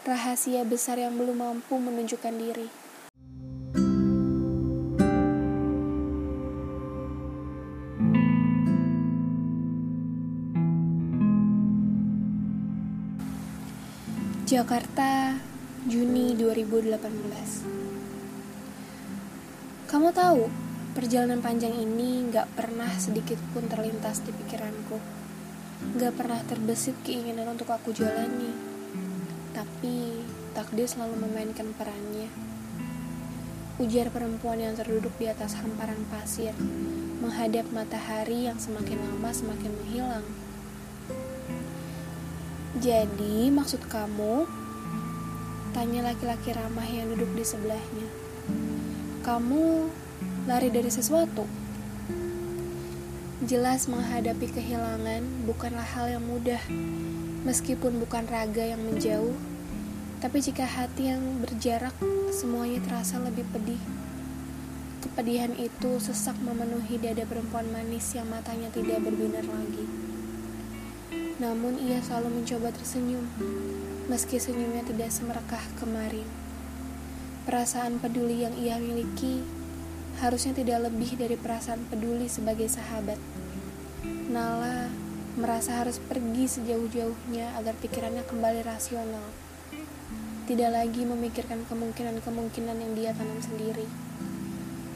rahasia besar yang belum mampu menunjukkan diri. Jakarta, Juni 2018 Kamu tahu, perjalanan panjang ini gak pernah sedikit pun terlintas di pikiranku. Gak pernah terbesit keinginan untuk aku jalani. Tapi, takdir selalu memainkan perannya. Ujar perempuan yang terduduk di atas hamparan pasir, menghadap matahari yang semakin lama semakin menghilang. Jadi, maksud kamu? Tanya laki-laki ramah yang duduk di sebelahnya. Kamu lari dari sesuatu? Jelas menghadapi kehilangan bukanlah hal yang mudah, meskipun bukan raga yang menjauh, tapi jika hati yang berjarak, semuanya terasa lebih pedih. Kepedihan itu sesak memenuhi dada perempuan manis yang matanya tidak berbinar lagi. Namun ia selalu mencoba tersenyum, meski senyumnya tidak semerekah kemarin. Perasaan peduli yang ia miliki harusnya tidak lebih dari perasaan peduli sebagai sahabat. Nala merasa harus pergi sejauh-jauhnya agar pikirannya kembali rasional. Tidak lagi memikirkan kemungkinan-kemungkinan yang dia tanam sendiri.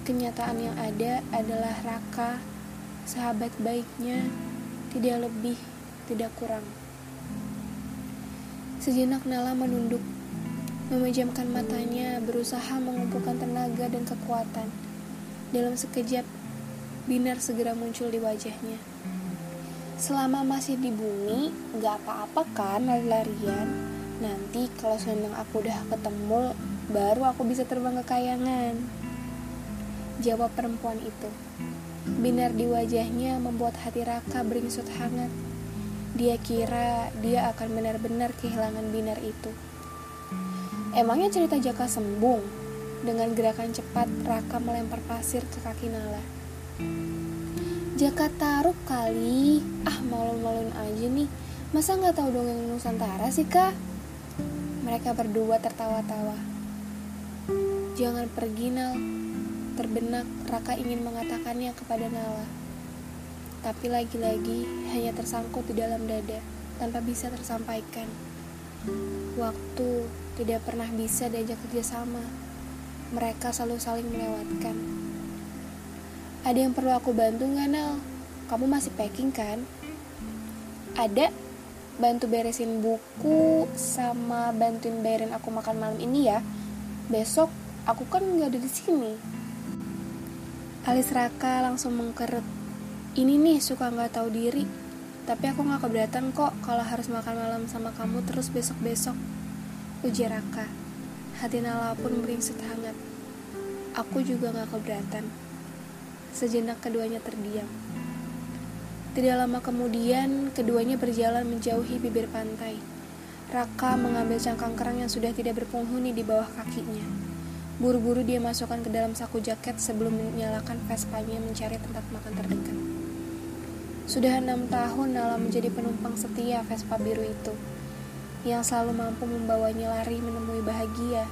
Kenyataan yang ada adalah Raka, sahabat baiknya, tidak lebih tidak kurang. Sejenak Nala menunduk, memejamkan matanya, berusaha mengumpulkan tenaga dan kekuatan. Dalam sekejap, Binar segera muncul di wajahnya. Selama masih di bumi, gak apa-apa kan lari-larian. Nanti kalau senang aku udah ketemu, baru aku bisa terbang ke kayangan. Jawab perempuan itu. Binar di wajahnya membuat hati Raka beringsut hangat. Dia kira dia akan benar-benar kehilangan Binar itu. Emangnya cerita Jaka sembung? Dengan gerakan cepat, Raka melempar pasir ke kaki Nala. Jaka taruh kali. Ah, malu-maluin aja nih. Masa nggak tahu dongeng Nusantara sih, Kak? Mereka berdua tertawa-tawa. Jangan pergi, Nal. Terbenak, Raka ingin mengatakannya kepada Nala tapi lagi-lagi hanya tersangkut di dalam dada tanpa bisa tersampaikan. Waktu tidak pernah bisa diajak kerjasama. Mereka selalu saling melewatkan. Ada yang perlu aku bantu nggak, Nel? Kamu masih packing kan? Ada. Bantu beresin buku sama bantuin bayarin aku makan malam ini ya. Besok aku kan nggak ada di sini. Alis Raka langsung mengkerut ini nih suka nggak tahu diri tapi aku nggak keberatan kok kalau harus makan malam sama kamu terus besok-besok ujar Raka hati Nala pun beringsut hangat aku juga nggak keberatan sejenak keduanya terdiam tidak lama kemudian keduanya berjalan menjauhi bibir pantai Raka mengambil cangkang kerang yang sudah tidak berpenghuni di bawah kakinya Buru-buru dia masukkan ke dalam saku jaket sebelum menyalakan Vespanya mencari tempat makan terdekat. Sudah enam tahun Nala menjadi penumpang setia Vespa biru itu, yang selalu mampu membawanya lari menemui bahagia.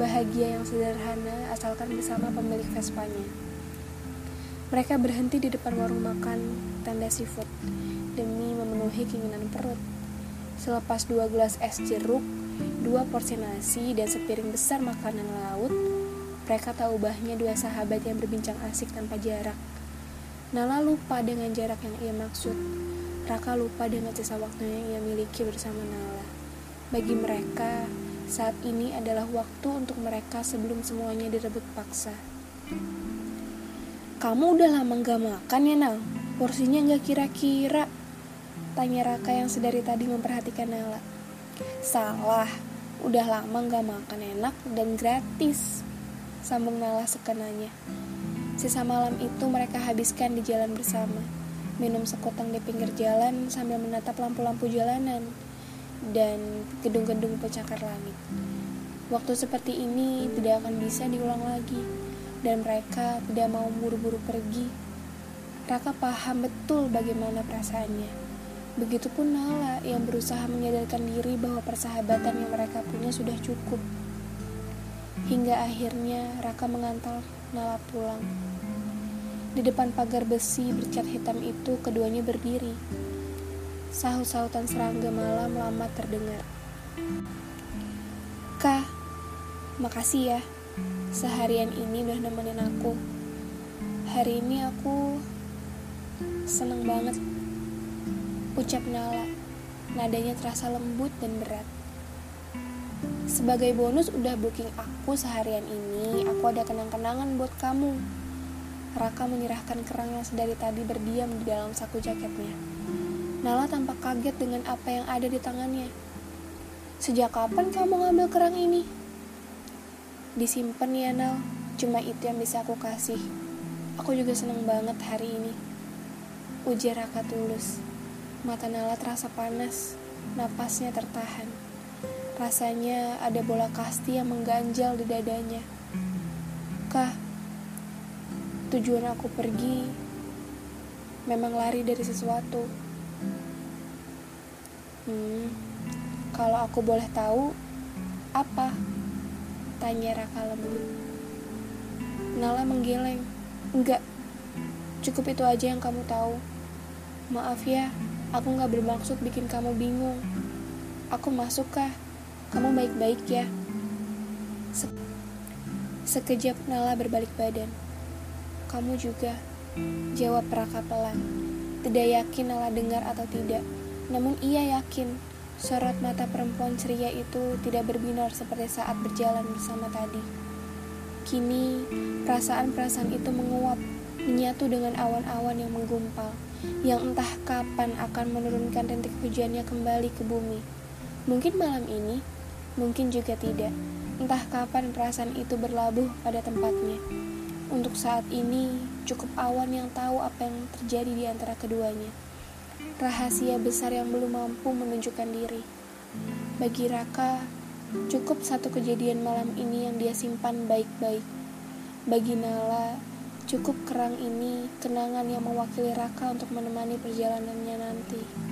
Bahagia yang sederhana asalkan bersama pemilik Vespanya. Mereka berhenti di depan warung makan tenda seafood demi memenuhi keinginan perut. Selepas dua gelas es jeruk, dua porsi nasi, dan sepiring besar makanan laut, mereka tahu ubahnya dua sahabat yang berbincang asik tanpa jarak. Nala lupa dengan jarak yang ia maksud. Raka lupa dengan sisa waktu yang ia miliki bersama Nala. Bagi mereka, saat ini adalah waktu untuk mereka sebelum semuanya direbut paksa. Kamu udah lama gak makan ya, Nal? Porsinya gak kira-kira? Tanya Raka yang sedari tadi memperhatikan Nala. Salah, udah lama gak makan enak dan gratis. Sambung Nala sekenanya. Sisa malam itu mereka habiskan di jalan bersama, minum sekutang di pinggir jalan sambil menatap lampu-lampu jalanan dan gedung-gedung pencakar langit. Waktu seperti ini tidak akan bisa diulang lagi, dan mereka tidak mau buru-buru pergi. Raka paham betul bagaimana perasaannya. Begitupun Nala yang berusaha menyadarkan diri bahwa persahabatan yang mereka punya sudah cukup. Hingga akhirnya Raka mengantar Nala pulang. Di depan pagar besi bercat hitam itu keduanya berdiri. Sahut-sahutan serangga malam lama terdengar. Kak, makasih ya. Seharian ini udah nemenin aku. Hari ini aku seneng banget. Ucap Nala. Nadanya terasa lembut dan berat. Sebagai bonus udah booking aku seharian ini, aku ada kenang-kenangan buat kamu. Raka menyerahkan kerang yang sedari tadi berdiam di dalam saku jaketnya. Nala tampak kaget dengan apa yang ada di tangannya. Sejak kapan kamu ngambil kerang ini? Disimpan ya, Nal. Cuma itu yang bisa aku kasih. Aku juga seneng banget hari ini. Ujar Raka tulus. Mata Nala terasa panas, napasnya tertahan. Rasanya ada bola kasti yang mengganjal di dadanya. Kah, tujuan aku pergi memang lari dari sesuatu. Hmm, kalau aku boleh tahu, apa? Tanya Raka lembut. Nala menggeleng. Enggak, cukup itu aja yang kamu tahu. Maaf ya, aku gak bermaksud bikin kamu bingung. Aku masuk kah? Kamu baik-baik ya? Se Sekejap Nala berbalik badan. Kamu juga, jawab Raka pelan. Tidak yakin Nala dengar atau tidak, namun ia yakin sorot mata perempuan ceria itu tidak berbinar seperti saat berjalan bersama tadi. Kini, perasaan-perasaan itu menguap, menyatu dengan awan-awan yang menggumpal, yang entah kapan akan menurunkan rintik hujannya kembali ke bumi. Mungkin malam ini, mungkin juga tidak. Entah kapan perasaan itu berlabuh pada tempatnya. Untuk saat ini, cukup awan yang tahu apa yang terjadi di antara keduanya. Rahasia besar yang belum mampu menunjukkan diri. Bagi Raka, Cukup satu kejadian malam ini yang dia simpan baik-baik. Bagi Nala, cukup kerang ini kenangan yang mewakili Raka untuk menemani perjalanannya nanti.